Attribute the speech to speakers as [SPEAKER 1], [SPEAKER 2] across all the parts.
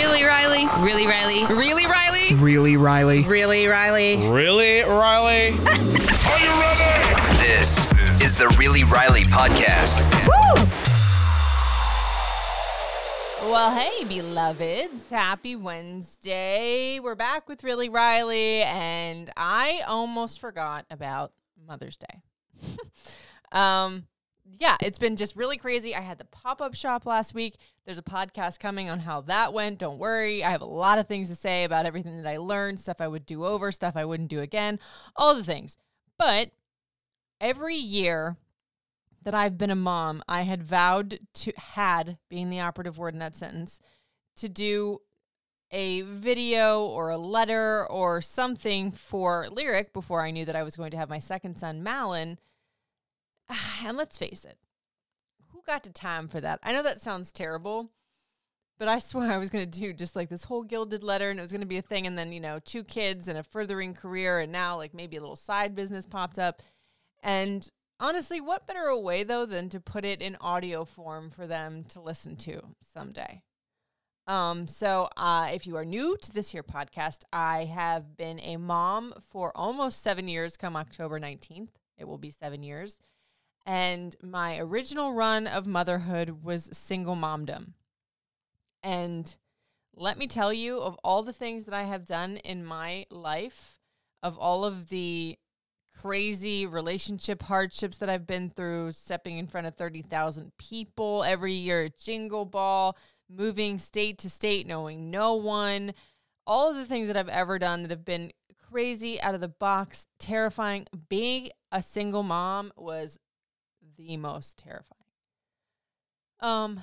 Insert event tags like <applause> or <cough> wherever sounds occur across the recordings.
[SPEAKER 1] Really, Riley? Really, Riley? Really, Riley?
[SPEAKER 2] Really, Riley?
[SPEAKER 1] Really, Riley?
[SPEAKER 3] Really, Riley? Are you ready?
[SPEAKER 4] This is the Really Riley podcast. Woo!
[SPEAKER 1] Well, hey, beloveds. Happy Wednesday. We're back with Really Riley, and I almost forgot about Mother's Day. <laughs> um, yeah, it's been just really crazy. I had the pop up shop last week. There's a podcast coming on how that went. Don't worry. I have a lot of things to say about everything that I learned, stuff I would do over, stuff I wouldn't do again, all the things. But every year that I've been a mom, I had vowed to, had being the operative word in that sentence, to do a video or a letter or something for Lyric before I knew that I was going to have my second son, Malin. <sighs> And let's face it, who got to time for that? I know that sounds terrible, but I <laughs> swear I was going to do just like this whole gilded letter and it was going to be a thing. And then, you know, two kids and a furthering career. And now, like, maybe a little side business popped up. And honestly, what better way, though, than to put it in audio form for them to listen to someday? Um, so uh, if you are new to this here podcast, I have been a mom for almost seven years come October 19th. It will be seven years. And my original run of motherhood was single momdom. And let me tell you, of all the things that I have done in my life, of all of the crazy relationship hardships that I've been through, stepping in front of 30,000 people every year at Jingle Ball, moving state to state, knowing no one, all of the things that I've ever done that have been crazy, out of the box, terrifying. Being a single mom was the most terrifying. Um,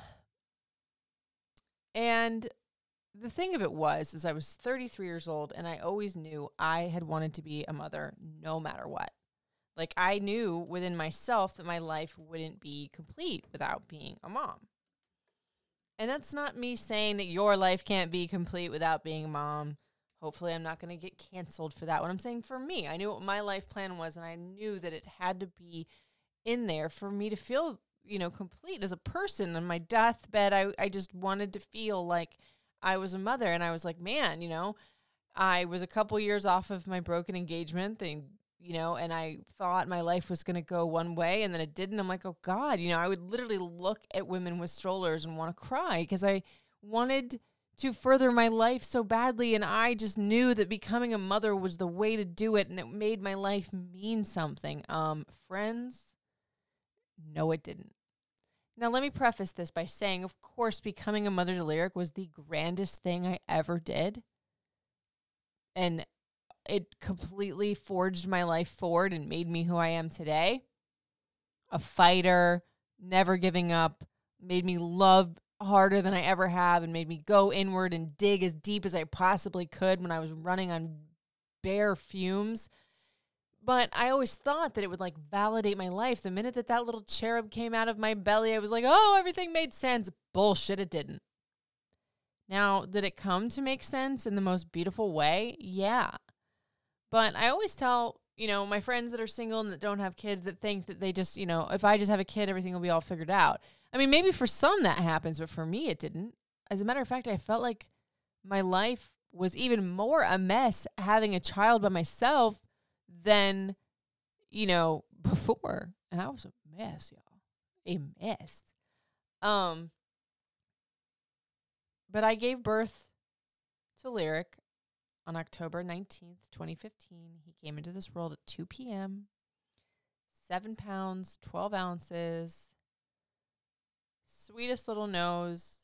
[SPEAKER 1] and the thing of it was, is I was 33 years old, and I always knew I had wanted to be a mother, no matter what. Like I knew within myself that my life wouldn't be complete without being a mom. And that's not me saying that your life can't be complete without being a mom. Hopefully, I'm not going to get canceled for that. What I'm saying for me, I knew what my life plan was, and I knew that it had to be in there for me to feel, you know, complete as a person. On my deathbed, I, I just wanted to feel like I was a mother. And I was like, man, you know, I was a couple years off of my broken engagement thing, you know, and I thought my life was going to go one way and then it didn't. I'm like, oh God, you know, I would literally look at women with strollers and want to cry because I wanted to further my life so badly. And I just knew that becoming a mother was the way to do it. And it made my life mean something. Um, friends, no, it didn't. Now, let me preface this by saying, of course, becoming a mother to Lyric was the grandest thing I ever did. And it completely forged my life forward and made me who I am today. A fighter, never giving up, made me love harder than I ever have, and made me go inward and dig as deep as I possibly could when I was running on bare fumes. But I always thought that it would like validate my life. The minute that that little cherub came out of my belly, I was like, oh, everything made sense. Bullshit, it didn't. Now, did it come to make sense in the most beautiful way? Yeah. But I always tell, you know, my friends that are single and that don't have kids that think that they just, you know, if I just have a kid, everything will be all figured out. I mean, maybe for some that happens, but for me, it didn't. As a matter of fact, I felt like my life was even more a mess having a child by myself than, you know, before. And I was a mess, y'all. A mess. Um, but I gave birth to Lyric on October 19th, 2015. He came into this world at 2 p.m., seven pounds, 12 ounces, sweetest little nose.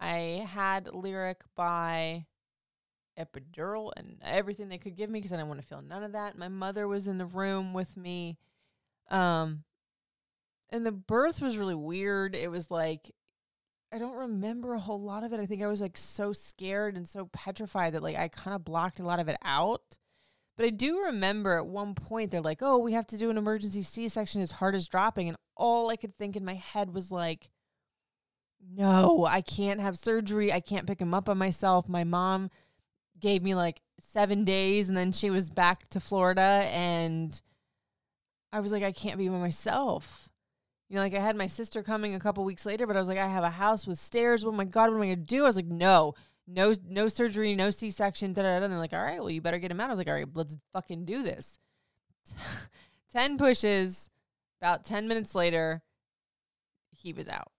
[SPEAKER 1] I had Lyric by epidural and everything they could give me because I didn't want to feel none of that. My mother was in the room with me. Um, and the birth was really weird. It was like I don't remember a whole lot of it. I think I was like so scared and so petrified that like I kind of blocked a lot of it out. But I do remember at one point they're like, "Oh, we have to do an emergency C-section. His heart is dropping," and all I could think in my head was like, "No, I can't have surgery. I can't pick him up on myself." My mom gave me like seven days, and then she was back to Florida, and I was like, "I can't be by myself." You know, like I had my sister coming a couple weeks later, but I was like, I have a house with stairs. Oh my god, what am I gonna do? I was like, no, no, no surgery, no C section. And they're like, all right, well, you better get him out. I was like, all right, let's fucking do this. <laughs> ten pushes. About ten minutes later, he was out,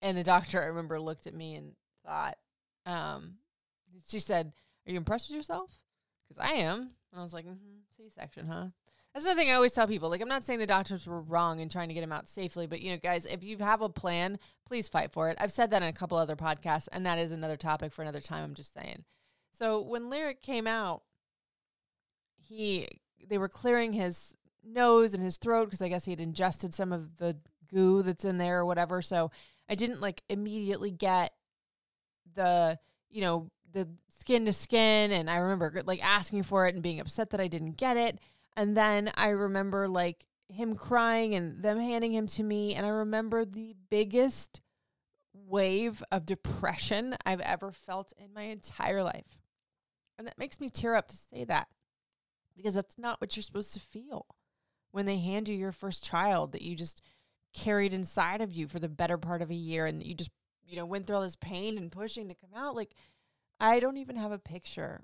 [SPEAKER 1] and the doctor I remember looked at me and thought, um, she said, "Are you impressed with yourself?" Because I am. And I was like, mm-hmm, C section, huh? That's another thing I always tell people. Like, I'm not saying the doctors were wrong in trying to get him out safely, but you know, guys, if you have a plan, please fight for it. I've said that in a couple other podcasts, and that is another topic for another time. I'm just saying. So when Lyric came out, he they were clearing his nose and his throat because I guess he had ingested some of the goo that's in there or whatever. So I didn't like immediately get the you know the skin to skin, and I remember like asking for it and being upset that I didn't get it. And then I remember like him crying and them handing him to me. And I remember the biggest wave of depression I've ever felt in my entire life. And that makes me tear up to say that because that's not what you're supposed to feel when they hand you your first child that you just carried inside of you for the better part of a year and you just, you know, went through all this pain and pushing to come out. Like, I don't even have a picture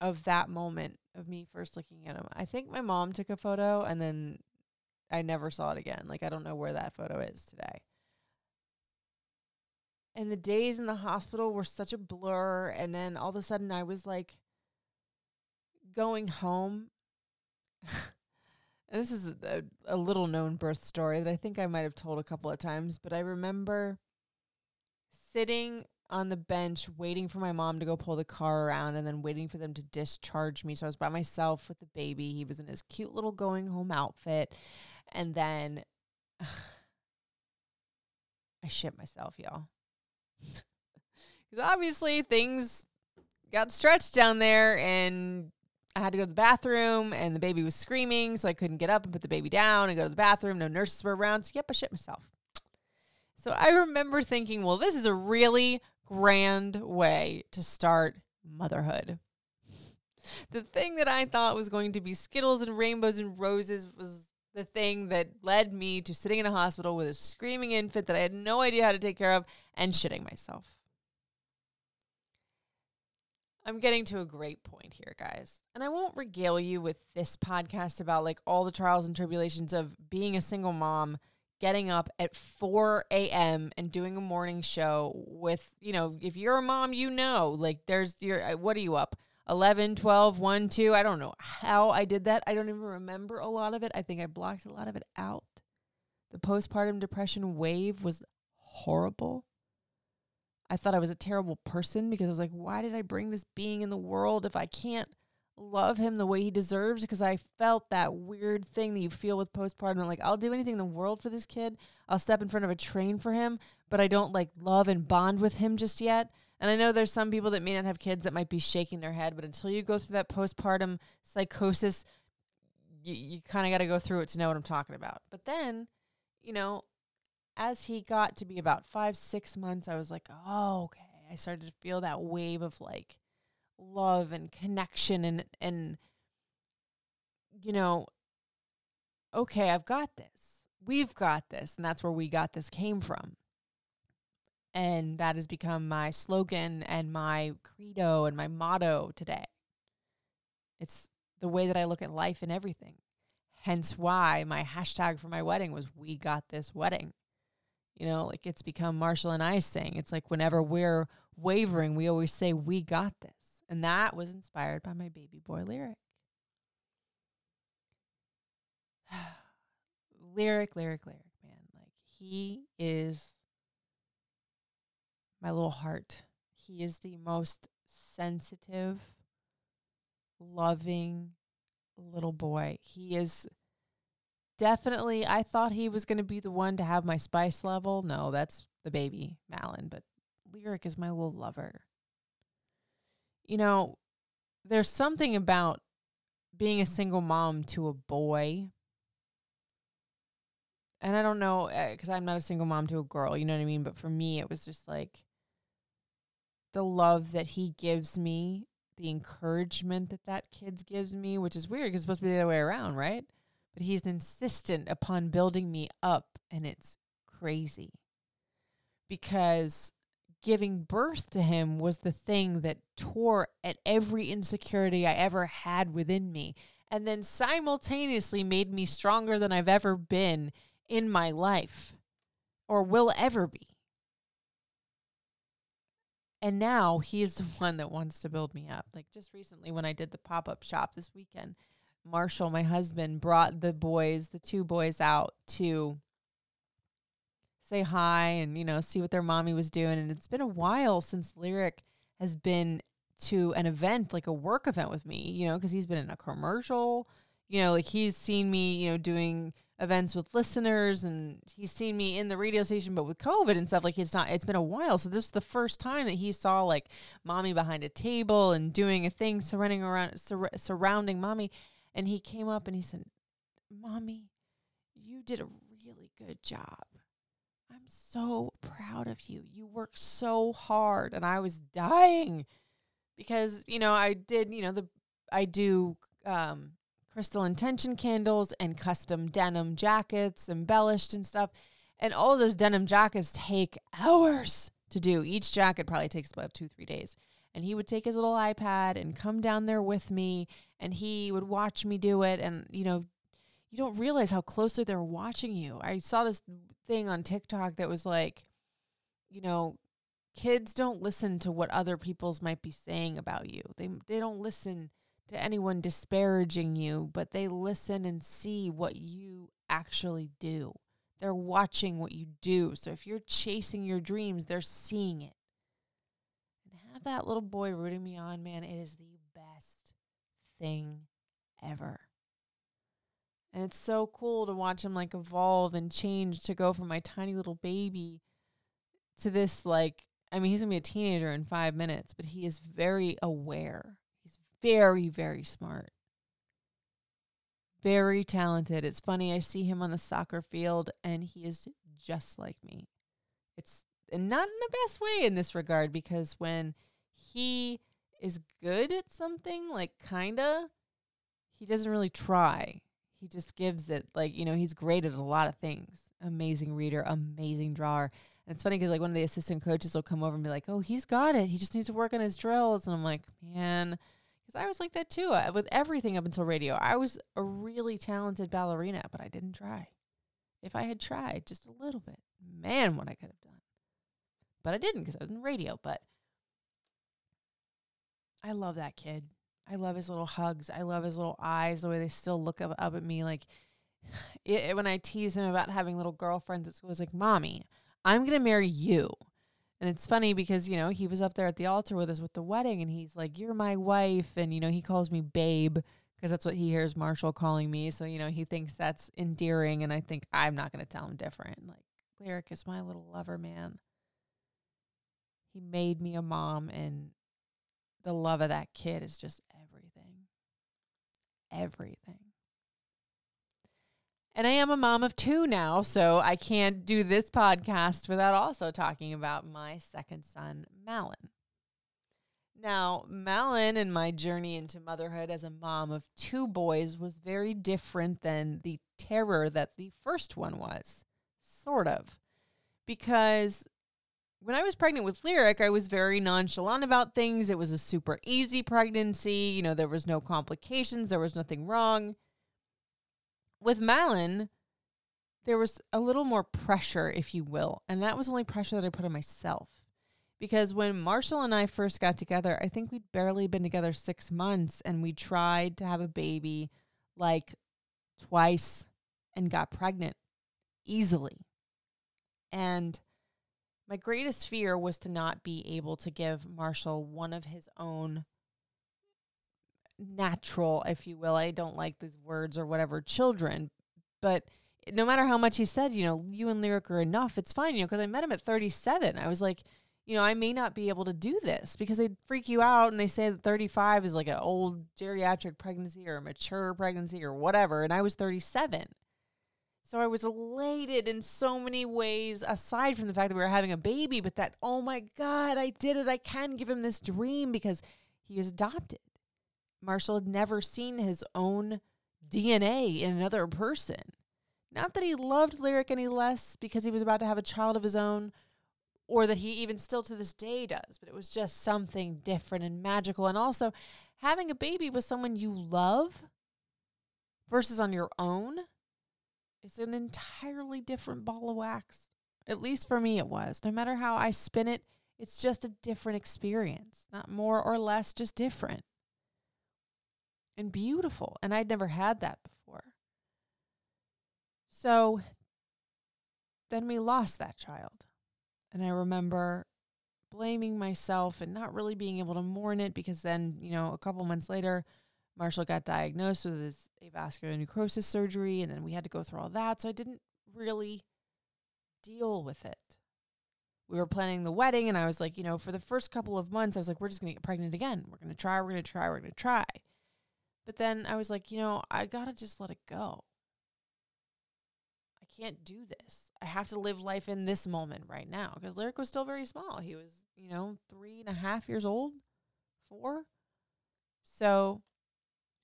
[SPEAKER 1] of that moment of me first looking at him. I think my mom took a photo and then I never saw it again. Like I don't know where that photo is today. And the days in the hospital were such a blur and then all of a sudden I was like going home. and this is a, a little known birth story that I think I might have told a couple of times, but I remember sitting on the bench waiting for my mom to go pull the car around and then waiting for them to discharge me. So I was by myself with the baby. He was in his cute little going home outfit. And then <sighs> I shit myself, y'all. <laughs> Because obviously things got stretched down there and I had to go to the bathroom and the baby was screaming. So I couldn't get up and put the baby down and go to the bathroom. No nurses were around. So, yep, I shit myself. So I remember thinking, well, this is a really grand way to start motherhood. The thing that I thought was going to be Skittles and rainbows and roses was the thing that led me to sitting in a hospital with a screaming infant that I had no idea how to take care of and shitting myself. I'm getting to a great point here, guys. And I won't regale you with this podcast about like all the trials and tribulations of being a single mom getting up at 4 a.m. and doing a morning show with, you know, if you're a mom, you know, like there's your, uh, what are you up? 11, 12, 1, 2. I don't know how I did that. I don't even remember a lot of it. I think I blocked a lot of it out. The postpartum depression wave was horrible. I thought I was a terrible person because I was like, why did I bring this being in the world if I can't love him the way he deserves because I felt that weird thing that you feel with postpartum. Like, I'll do anything in the world for this kid. I'll step in front of a train for him, but I don't like love and bond with him just yet. And I know there's some people that may not have kids that might be shaking their head, but until you go through that postpartum psychosis, you, you kind of got to go through it to know what I'm talking about. But then, you know, as he got to be about five, six months, I was like, oh, okay. I started to feel that wave of like, love and connection and and you know okay i've got this. We've got this. And that's where we got this came from. And that has become my slogan and my credo and my motto today. It's the way that i look at life and everything. Hence why my hashtag for my wedding was we got this wedding. You know like it's become marshall and i saying it's like whenever we're wavering we always say we got this and that was inspired by my baby boy lyric. <sighs> lyric, lyric, lyric, man. Like he is my little heart. He is the most sensitive, loving little boy. He is definitely I thought he was going to be the one to have my spice level. No, that's the baby, Malin, but Lyric is my little lover. You know, there's something about being a mm-hmm. single mom to a boy. And I don't know, eh, because I'm not a single mom to a girl, you know what I mean? But for me, it was just like the love that he gives me, the encouragement that that kid gives me, which is weird because it's supposed to be the other way around, right? But he's insistent upon building me up, and it's crazy because giving birth to him was the thing that tore at every insecurity I ever had within me and then simultaneously made me stronger than I've ever been in my life or will ever be. And now he's the one that wants to build me up. Like just recently when I did the pop up shop this weekend, Marshall, my husband, brought the boys, the two boys out to say hi and you know see what their mommy was doing and it's been a while since lyric has been to an event like a work event with me you know because he's been in a commercial. You know like he's seen me you know doing events with listeners and he's seen me in the radio station but with covid and stuff like it's not it's been a while. So this is the first time that he saw like mommy behind a table and doing a thing surrounding around sur- surrounding mommy. And he came up and he said mommy you did a really good job so proud of you. You work so hard. And I was dying because, you know, I did, you know, the, I do, um, crystal intention candles and custom denim jackets embellished and stuff. And all those denim jackets take hours to do. Each jacket probably takes about two, three days. And he would take his little iPad and come down there with me and he would watch me do it and, you know, you don't realize how closely they're watching you. I saw this thing on TikTok that was like, you know, kids don't listen to what other people's might be saying about you. They they don't listen to anyone disparaging you, but they listen and see what you actually do. They're watching what you do. So if you're chasing your dreams, they're seeing it. And have that little boy rooting me on, man, it is the best thing ever. And it's so cool to watch him like evolve and change to go from my tiny little baby to this like I mean he's going to be a teenager in 5 minutes, but he is very aware. He's very very smart. Very talented. It's funny I see him on the soccer field and he is just like me. It's not in the best way in this regard because when he is good at something like kinda he doesn't really try he just gives it like you know he's great at a lot of things. Amazing reader amazing drawer. And it's funny because like one of the assistant coaches will come over and be like oh he's got it. He just needs to work on his drills. And i'm like man because i was like that too I, with everything up until radio. I was a really talented ballerina but i didn't try. If i had tried just a little bit man what i could have done. But i didn't because i was in radio but i love that kid I love his little hugs. I love his little eyes, the way they still look up, up at me. Like <sighs> it, it, when I tease him about having little girlfriends at school, it's like, Mommy, I'm going to marry you. And it's funny because, you know, he was up there at the altar with us with the wedding and he's like, You're my wife. And, you know, he calls me babe because that's what he hears Marshall calling me. So, you know, he thinks that's endearing. And I think I'm not going to tell him different. Like, Lyric is my little lover, man. He made me a mom and the love of that kid is just everything. And I am a mom of two now, so I can't do this podcast without also talking about my second son, Malin. Now, Malin and my journey into motherhood as a mom of two boys was very different than the terror that the first one was, sort of. Because when I was pregnant with Lyric, I was very nonchalant about things. It was a super easy pregnancy. You know, there was no complications, there was nothing wrong. With Malin, there was a little more pressure, if you will. And that was only pressure that I put on myself. Because when Marshall and I first got together, I think we'd barely been together six months and we tried to have a baby like twice and got pregnant easily. And my greatest fear was to not be able to give Marshall one of his own natural, if you will. I don't like these words or whatever, children, but no matter how much he said, you know, you and Lyric are enough, it's fine, you know, because I met him at 37. I was like, you know, I may not be able to do this because they freak you out and they say that 35 is like an old geriatric pregnancy or a mature pregnancy or whatever. And I was 37. So I was elated in so many ways, aside from the fact that we were having a baby, but that, oh my God, I did it. I can give him this dream because he is adopted. Marshall had never seen his own DNA in another person. Not that he loved Lyric any less because he was about to have a child of his own or that he even still to this day does, but it was just something different and magical. And also, having a baby with someone you love versus on your own is an entirely different ball of wax. At least for me, it was. No matter how I spin it, it's just a different experience, not more or less, just different and beautiful. And I'd never had that before. So then we lost that child. And I remember blaming myself and not really being able to mourn it because then, you know, a couple months later, Marshall got diagnosed with this avascular necrosis surgery, and then we had to go through all that. So I didn't really deal with it. We were planning the wedding, and I was like, you know, for the first couple of months, I was like, we're just going to get pregnant again. We're going to try, we're going to try, we're going to try. But then I was like, you know, I got to just let it go I can't do this. I have to live life in this moment right now because Lyric was still very small. He was, you know, three and a half years old, four. So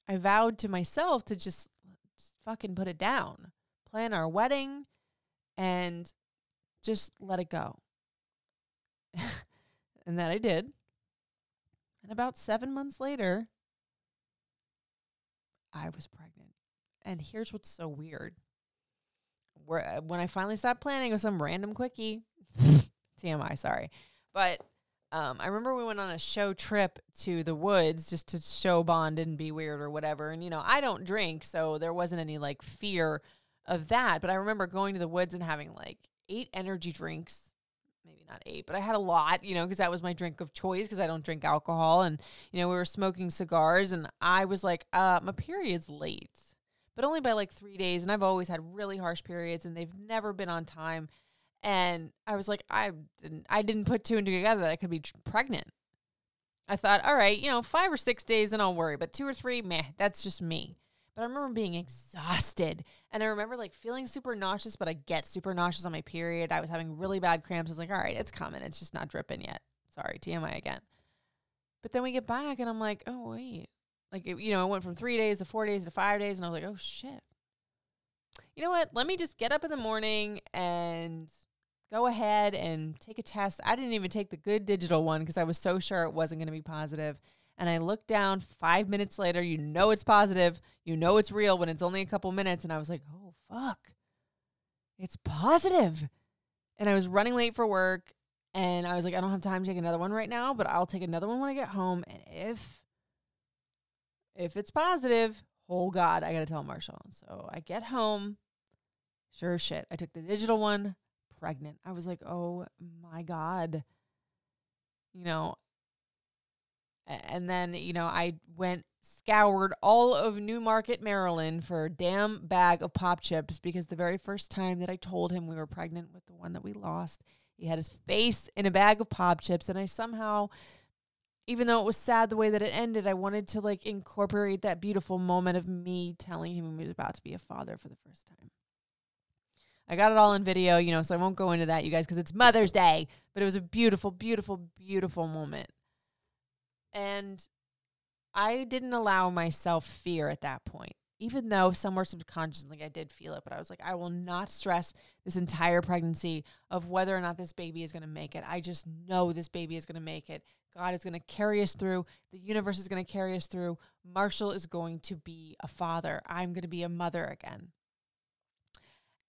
[SPEAKER 1] I vowed to myself to just, just fucking put it down, plan our wedding, and just let it go. <laughs> and that I did. And about seven months later, I was pregnant. And here's what's so weird where uh, when I finally stopped planning with some random quickie, <laughs> TMI, sorry, but um, I remember we went on a show trip to the woods just to show bond and be weird or whatever. And you know, I don't drink, so there wasn't any like fear of that. But I remember going to the woods and having like eight energy drinks. Maybe not eight, but I had a lot, you know, because that was my drink of choice because I don't drink alcohol. And, you know, we were smoking cigars and I was like, uh, my period's late but only by like three days. And I've always had really harsh periods and they've never been on time. And I was like, I didn't, I didn't put two and two together that I could be pregnant. I thought, all right, you know, five or six days and I'll worry, but two or three, meh, that's just me. But I remember being exhausted. And I remember like feeling super nauseous, but I get super nauseous on my period. I was having really bad cramps. I was like, all right, it's coming. It's just not dripping yet. Sorry, TMI again. But then we get back and I'm like, oh, wait, like, it, you know, it went from three days to four days to five days. And I was like, oh, shit. You know what? Let me just get up in the morning and go ahead and take a test. I didn't even take the good digital one because I was so sure it wasn't going to be positive. And I looked down five minutes later. You know it's positive. You know it's real when it's only a couple minutes. And I was like, oh, fuck. It's positive. And I was running late for work. And I was like, I don't have time to take another one right now, but I'll take another one when I get home. And if if it's positive, oh God, I got to tell Marshall. So I get home. Sure shit. I took the digital one, pregnant. I was like, oh my God. You know, and then, you know, I went scoured all of Newmarket, Maryland for a damn bag of pop chips because the very first time that I told him we were pregnant with the one that we lost, he had his face in a bag of pop chips. And I somehow even though it was sad the way that it ended, I wanted to like incorporate that beautiful moment of me telling him he was about to be a father for the first time. I got it all in video, you know, so I won't go into that, you guys, because it's Mother's Day. But it was a beautiful, beautiful, beautiful moment. And I didn't allow myself fear at that point even though somewhere subconsciously I did feel it, but I was like, I will not stress this entire pregnancy of whether or not this baby is going to make it. I just know this baby is going to make it. God is going to carry us through. The universe is going to carry us through. Marshall is going to be a father. I'm going to be a mother again.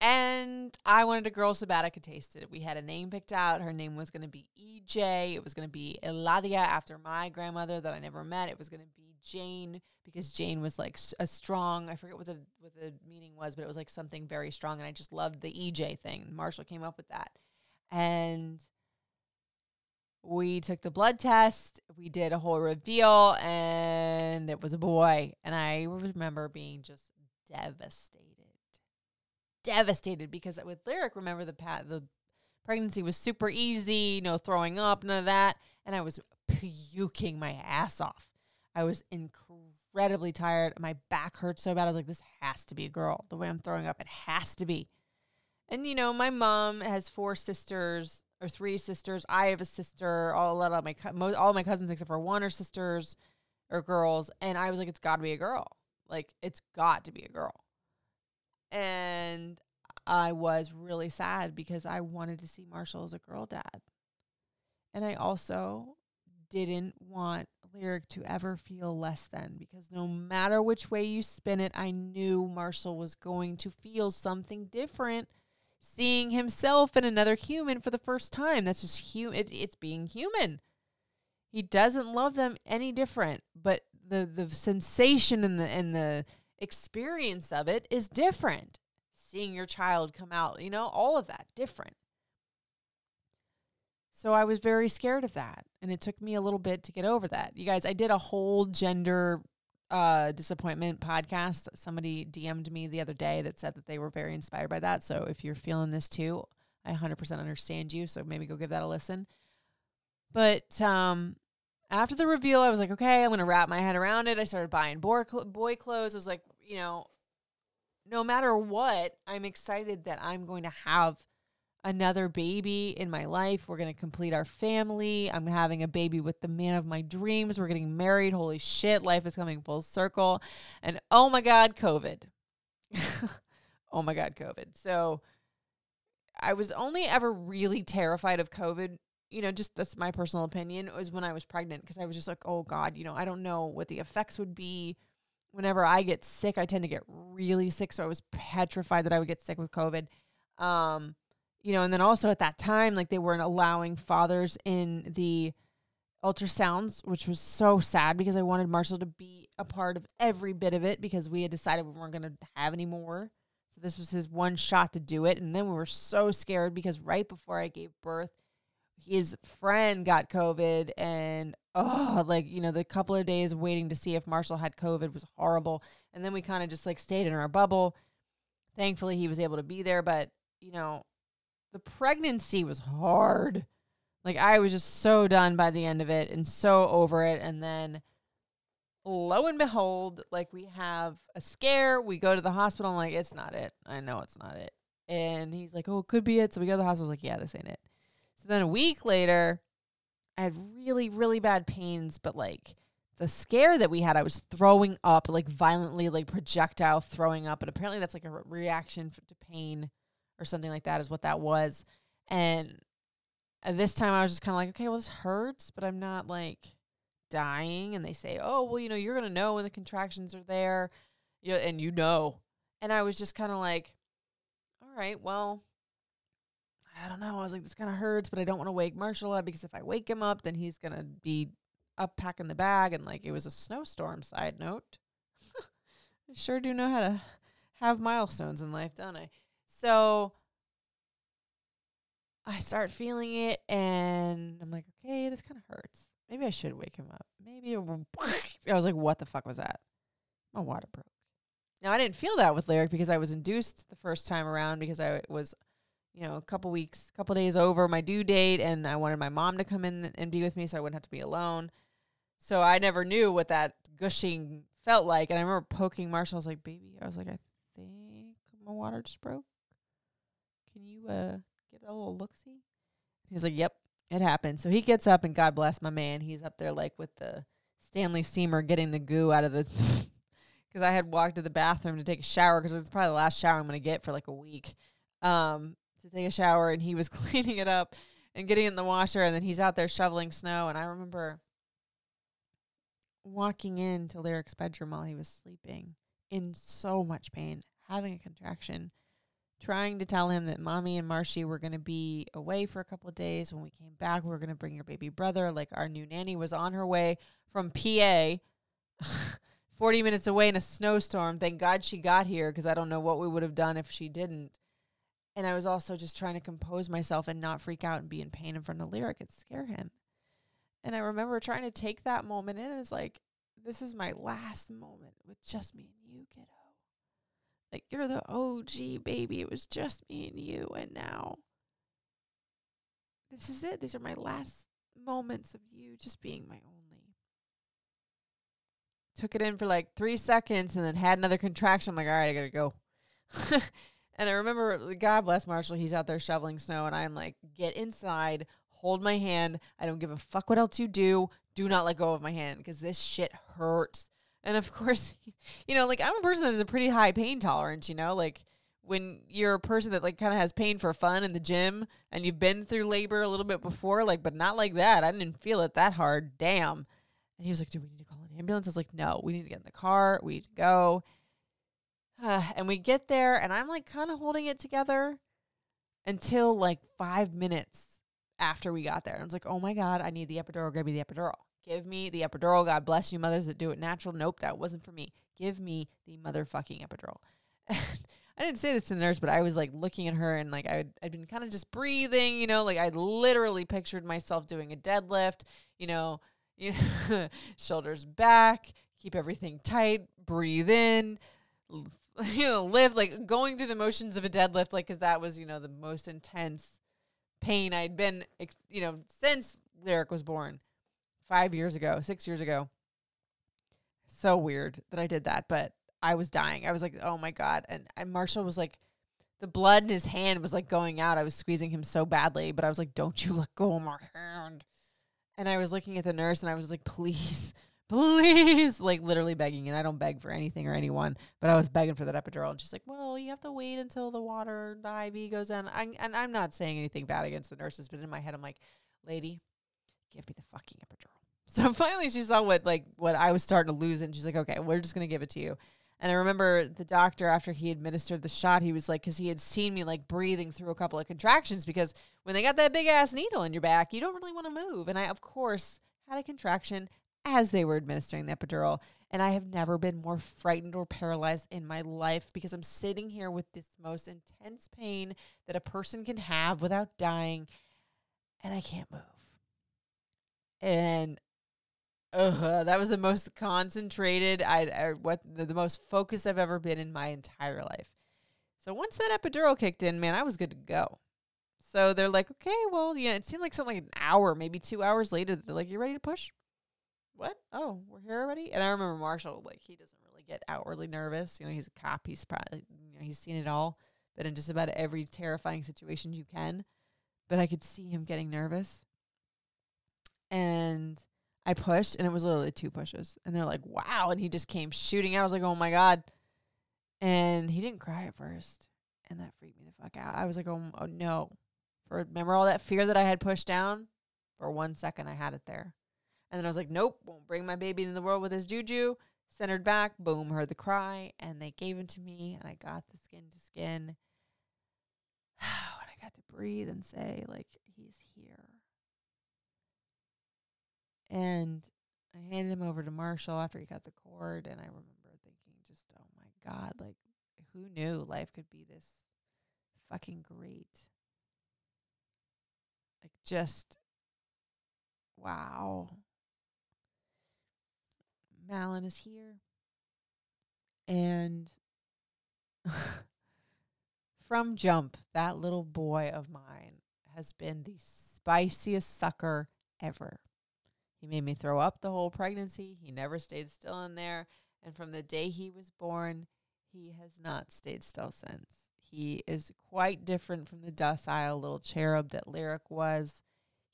[SPEAKER 1] And I wanted a girl so bad I could taste it. We had a name picked out. Her name was going to be EJ. It was going to be Eladia after my grandmother that I never met. It was going to be Jane because Jane was like a strong. I forget what the what the meaning was, but it was like something very strong, and I just loved the EJ thing. Marshall came up with that, and we took the blood test. We did a whole reveal, and it was a boy. And I remember being just devastated, devastated because with Lyric, remember the pat the pregnancy was super easy, no throwing up, none of that, and I was puking my ass off. I was incredibly tired. My back hurt so bad. I was like, this has to be a girl. The way I'm throwing up, it has to be. And you know, my mom has four sisters or three sisters. I have a sister. All a lot of my co- all my cousins except for one are sisters or girls. And I was like, it's got to be a girl. Like it's got to be a girl. And I was really sad because I wanted to see Marshall as a girl dad. And I also didn't want Lyric to ever feel less than because no matter which way you spin it, I knew Marshall was going to feel something different seeing himself in another human for the first time. That's just human. It, it's being human. He doesn't love them any different, but the the sensation and the and the experience of it is different. Seeing your child come out, you know, all of that different. So I was very scared of that. And it took me a little bit to get over that. You guys, I did a whole gender uh, disappointment podcast. Somebody DM'd me the other day that said that they were very inspired by that. So if you're feeling this too, I 100% understand you. So maybe go give that a listen. But um, after the reveal, I was like, okay, I'm to wrap my head around it. I started buying boy, boy clothes. I was like, you know, no matter what, I'm excited that I'm going to have another baby in my life. We're going to complete our family. I'm having a baby with the man of my dreams. We're getting married. Holy shit, life is coming full circle. And oh my God, COVID. <laughs> oh my God, COVID. So I was only ever really terrified of COVID. You know, just that's my personal opinion, was when I was pregnant because I was just like, oh God, you know, I don't know what the effects would be. Whenever I get sick, I tend to get really sick. So I was petrified that I would get sick with COVID. Um, you know, and then also at that time, like they weren't allowing fathers in the ultrasounds, which was so sad because I wanted Marshall to be a part of every bit of it because we had decided we weren't going to have any more. So this was his one shot to do it. And then we were so scared because right before I gave birth, his friend got COVID and oh, like, you know, the couple of days waiting to see if Marshall had COVID was horrible. And then we kind of just like stayed in our bubble. Thankfully, he was able to be there, but, you know, the pregnancy was hard. Like I was just so done by the end of it and so over it. And then lo and behold, like we have a scare. We go to the hospital. I'm like, it's not it. I know it's not it. And he's like, oh, it could be it. So we go to the hospital. Like, yeah, this ain't it. So then a week later, I had really, really bad pains, but like the scare that we had, I was throwing up like violently, like projectile throwing up. And apparently that's like a re- reaction to pain or something like that is what that was. And uh, this time I was just kind of like, okay, well, this hurts, but I'm not like dying. And they say, oh, well, you know, you're going to know when the contractions are there. You and you know. And I was just kind of like, all right, well, I don't know. I was like, this kind of hurts, but I don't want to wake Marshall up because if I wake him up, then he's to be up packing the bag. And like, it was a snowstorm, side note. <laughs> I sure do know how to have milestones in life, don't I? So I start feeling it and I'm like, okay, this kind of hurts. Maybe I should wake him up. Maybe <laughs> I was like, what the fuck was that? My water broke. Now I didn't feel that with Lyric because I was induced the first time around because I was, you know, a couple weeks, couple days over my due date, and I wanted my mom to come in and be with me so I wouldn't have to be alone. So I never knew what that gushing felt like, and I remember poking Marshall. I was like, "Baby," I was like, "I think my water just broke." can you uh get a little look see? He was like, Yep, it happened. So he gets up and God bless my man. He's up there like with the Stanley Steemer getting the goo out of the <laughs> because I had walked to the bathroom to take a shower because it was probably the last shower I'm gonna get for like a week. Um, to take a shower and he was <laughs> cleaning it up and getting in the washer and then he's out there shoveling snow and I remember walking into Lyric's bedroom while he was sleeping in so much pain, having a contraction trying to tell him that mommy and Marshy were going to be away for a couple of days. When we came back, we were going to bring your baby brother. Like our new nanny was on her way from PA, <laughs> 40 minutes away in a snowstorm. Thank God she got here because I don't know what we would have done if she didn't. And I was also just trying to compose myself and not freak out and be in pain in front of Lyric and scare him. And I remember trying to take that moment in. It's like, this is my last moment with just me and you, kiddo. Like you're the OG baby. It was just me and you and now this is it. These are my last moments of you just being my only. Took it in for like 3 seconds and then had another contraction. I'm like, "All right, I got to go." <laughs> and I remember God bless Marshall, he's out there shoveling snow and I'm like, "Get inside, hold my hand. I don't give a fuck what else you do. Do not let go of my hand because this shit hurts." And of <laughs> course, you know, like I'm a person that has a pretty high pain tolerance, you know, like when you're a person that like kind of has pain for fun in the gym and you've been through labor a little bit before, like, but not like that. I didn't feel it that hard. Damn. And he was like, Do we need to call an ambulance? I was like, No, we need to get in the car. We need to go. <sighs> and we get there, and I'm like kind of holding it together until like five minutes after we got there. I was like, Oh my God, I need the epidural. Give me the epidural. Give me the epidural. God bless you, mothers that do it natural. Nope, that wasn't for me. Give me the motherfucking epidural. <laughs> I didn't say this to the nurse, but I was like looking at her and like I'd, I'd been kind of just breathing, you know, like I literally pictured myself doing a deadlift, you know, <laughs> you know, shoulders back, keep everything tight, breathe in, <laughs> you know, lift, like going through the motions of a deadlift, like, cause that was, you know, the most intense pain I'd been, you know, since Lyric was born five years ago, six years ago. So weird that I did that, but I was dying. I was like, oh my God. And, and Marshall was like, the blood in his hand was like going out. I was squeezing him so badly, but I was like, don't you let go of my hand. And I was looking at the nurse and I was like, please, <laughs> please, like literally begging. And I don't beg for anything or anyone, but I was begging for that epidural. And she's like, well, you have to wait until the water, the IV goes in. I, and I'm not saying anything bad against the nurses, but in my head, I'm like, lady, give me the fucking epidural. <laughs> So finally she saw what like what I was starting to lose and she's like, okay, we're just to give it to you. And I remember the doctor, after he administered the shot, he was like, because he had seen me like breathing through a couple of contractions. Because when they got that big ass needle in your back, you don't really want to move. And I, of course, had a contraction as they were administering the epidural. And I have never been more frightened or paralyzed in my life because I'm sitting here with this most intense pain that a person can have without dying, and I can't move. And uh, that was the most concentrated I, I what the, the most focused I've ever been in my entire life. So once that epidural kicked in, man, I was good to go. So they're like, okay, well, yeah, it seemed like something like an hour, maybe two hours later. They're like, you ready to push? What? Oh, we're here already. And I remember Marshall, like, he doesn't really get outwardly nervous. You know, he's a cop. He's probably, you know, he's seen it all, but in just about every terrifying situation you can. But I could see him getting nervous. And I pushed and it was literally two pushes. And they're like, wow. And he just came shooting out. I was like, oh my God. And he didn't cry at first. And that freaked me the fuck out. I was like, oh, oh no. For remember all that fear that I had pushed down? For one second, I had it there. And then I was like, nope, won't bring my baby into the world with his juju. Centered back, boom, heard the cry. And they gave him to me. And I got the skin to skin. <sighs> and I got to breathe and say, like, he's here. And I handed him over to Marshall after he got the cord. And I remember thinking, just, oh my God, like, who knew life could be this fucking great? Like, just, wow. Malin is here. And <laughs> from jump, that little boy of mine has been the spiciest sucker ever. He made me throw up the whole pregnancy. He never stayed still in there. And from the day he was born, he has not stayed still since. He is quite different from the docile little cherub that Lyric was.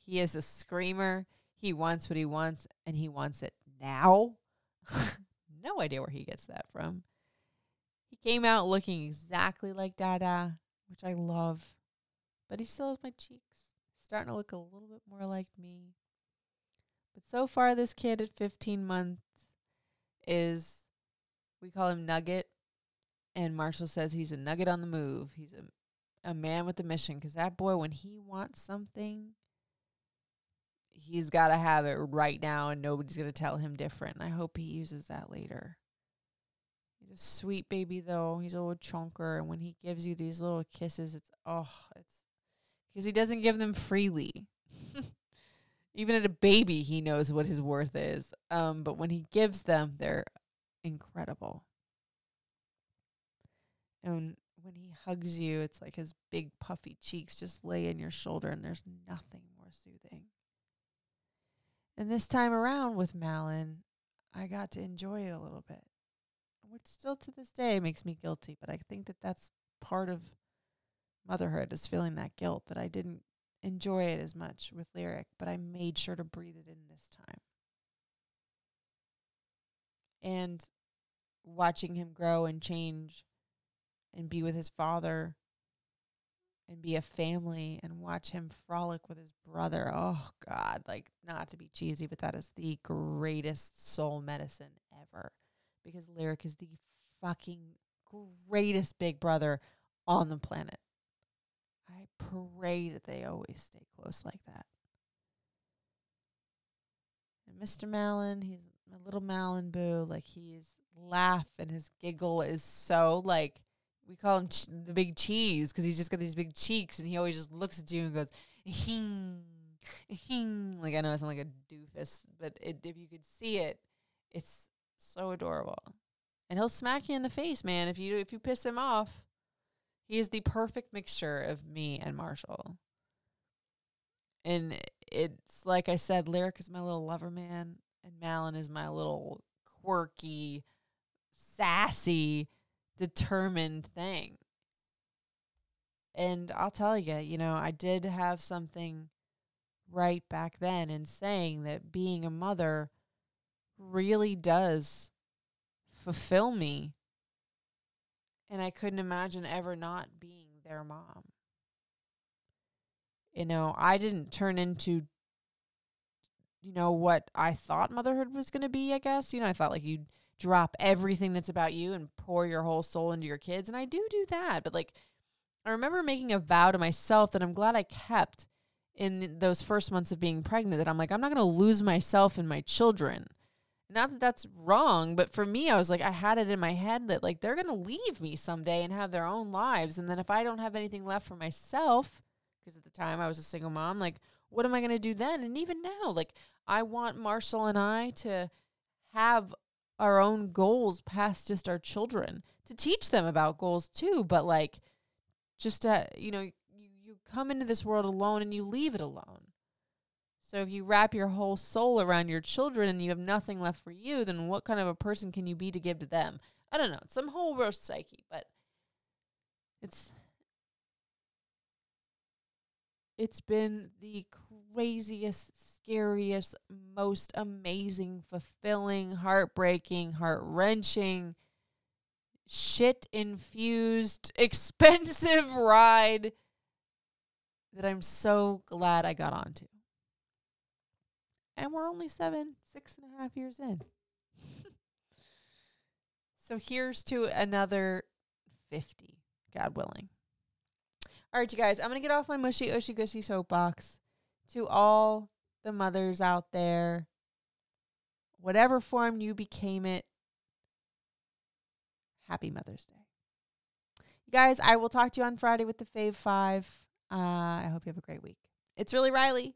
[SPEAKER 1] He is a screamer. He wants what he wants, and he wants it now. <laughs> no idea where he gets that from. He came out looking exactly like Dada, which I love, but he still has my cheeks. Starting to look a little bit more like me. But so far, this kid at 15 months is, we call him Nugget. And Marshall says he's a nugget on the move. He's a, a man with a mission. Because that boy, when he wants something, he's got to have it right now, and nobody's going to tell him different. I hope he uses that later. He's a sweet baby, though. He's a little chunker. And when he gives you these little kisses, it's, oh, it's because he doesn't give them freely. <laughs> even at a baby he knows what his worth is um but when he gives them they're incredible And when he hugs you, it's like his big puffy cheeks just lay in your shoulder, and there's nothing more soothing. And this time around with Malin, I got to enjoy it a little bit, which still to this day makes me guilty. But I think that that's part of motherhood is feeling that guilt that I didn't enjoy it as much with Lyric, but I made sure to breathe it in this time. And watching him grow and change and be with his father and be a family and watch him frolic with his brother. Oh God, like not to be cheesy, but that is the greatest soul medicine ever. Because Lyric is the fucking greatest big brother on the planet. I pray that they always stay close like that. And Mr. Malin, he's a little Malin boo. Like his laugh and his giggle is so like we call him the big cheese because he's just got these big cheeks and he always just looks at you and goes, hing, hing. Like I know I sound like a doofus, but it, if you could see it, it's so adorable. And he'll smack you in the face, man, if you if you piss him off. He is the perfect mixture of me and Marshall. And it's like I said, Lyric is my little lover man, and Malin is my little quirky, sassy, determined thing. And I'll tell you, you know, I did have something right back then in saying that being a mother really does fulfill me and I couldn't imagine ever not being their mom. You know, I didn't turn into you know what I thought motherhood was going to be, I guess. You know, I thought like you'd drop everything that's about you and pour your whole soul into your kids, and I do do that, but like I remember making a vow to myself that I'm glad I kept in those first months of being pregnant that I'm like I'm not going to lose myself and my children not that that's wrong, but for me, I was like, I had it in my head that like they're gonna leave me someday and have their own lives, and then if I don't have anything left for myself, because at the time I was a single mom, like what am I gonna do then? And even now, like I want Marshall and I to have our own goals past just our children to teach them about goals too, but like just to you know you you come into this world alone and you leave it alone so if you wrap your whole soul around your children and you have nothing left for you, then what kind of a person can you be to give to them? I don't know. Some whole roast psyche, but it's it's been the craziest, scariest, most amazing, fulfilling, heartbreaking, heart wrenching, shit infused, <laughs> expensive ride that I'm so glad I got onto and we're only seven, six and a half years in. <laughs> so here's to another 50, God willing. All right, you guys, I'm going to get off my mushy, ushy, gushy soapbox. To all the mothers out there, whatever form you became it, happy Mother's Day. You guys, I will talk to you on Friday with the Fave Five. Uh, I hope you have a great week. It's really Riley.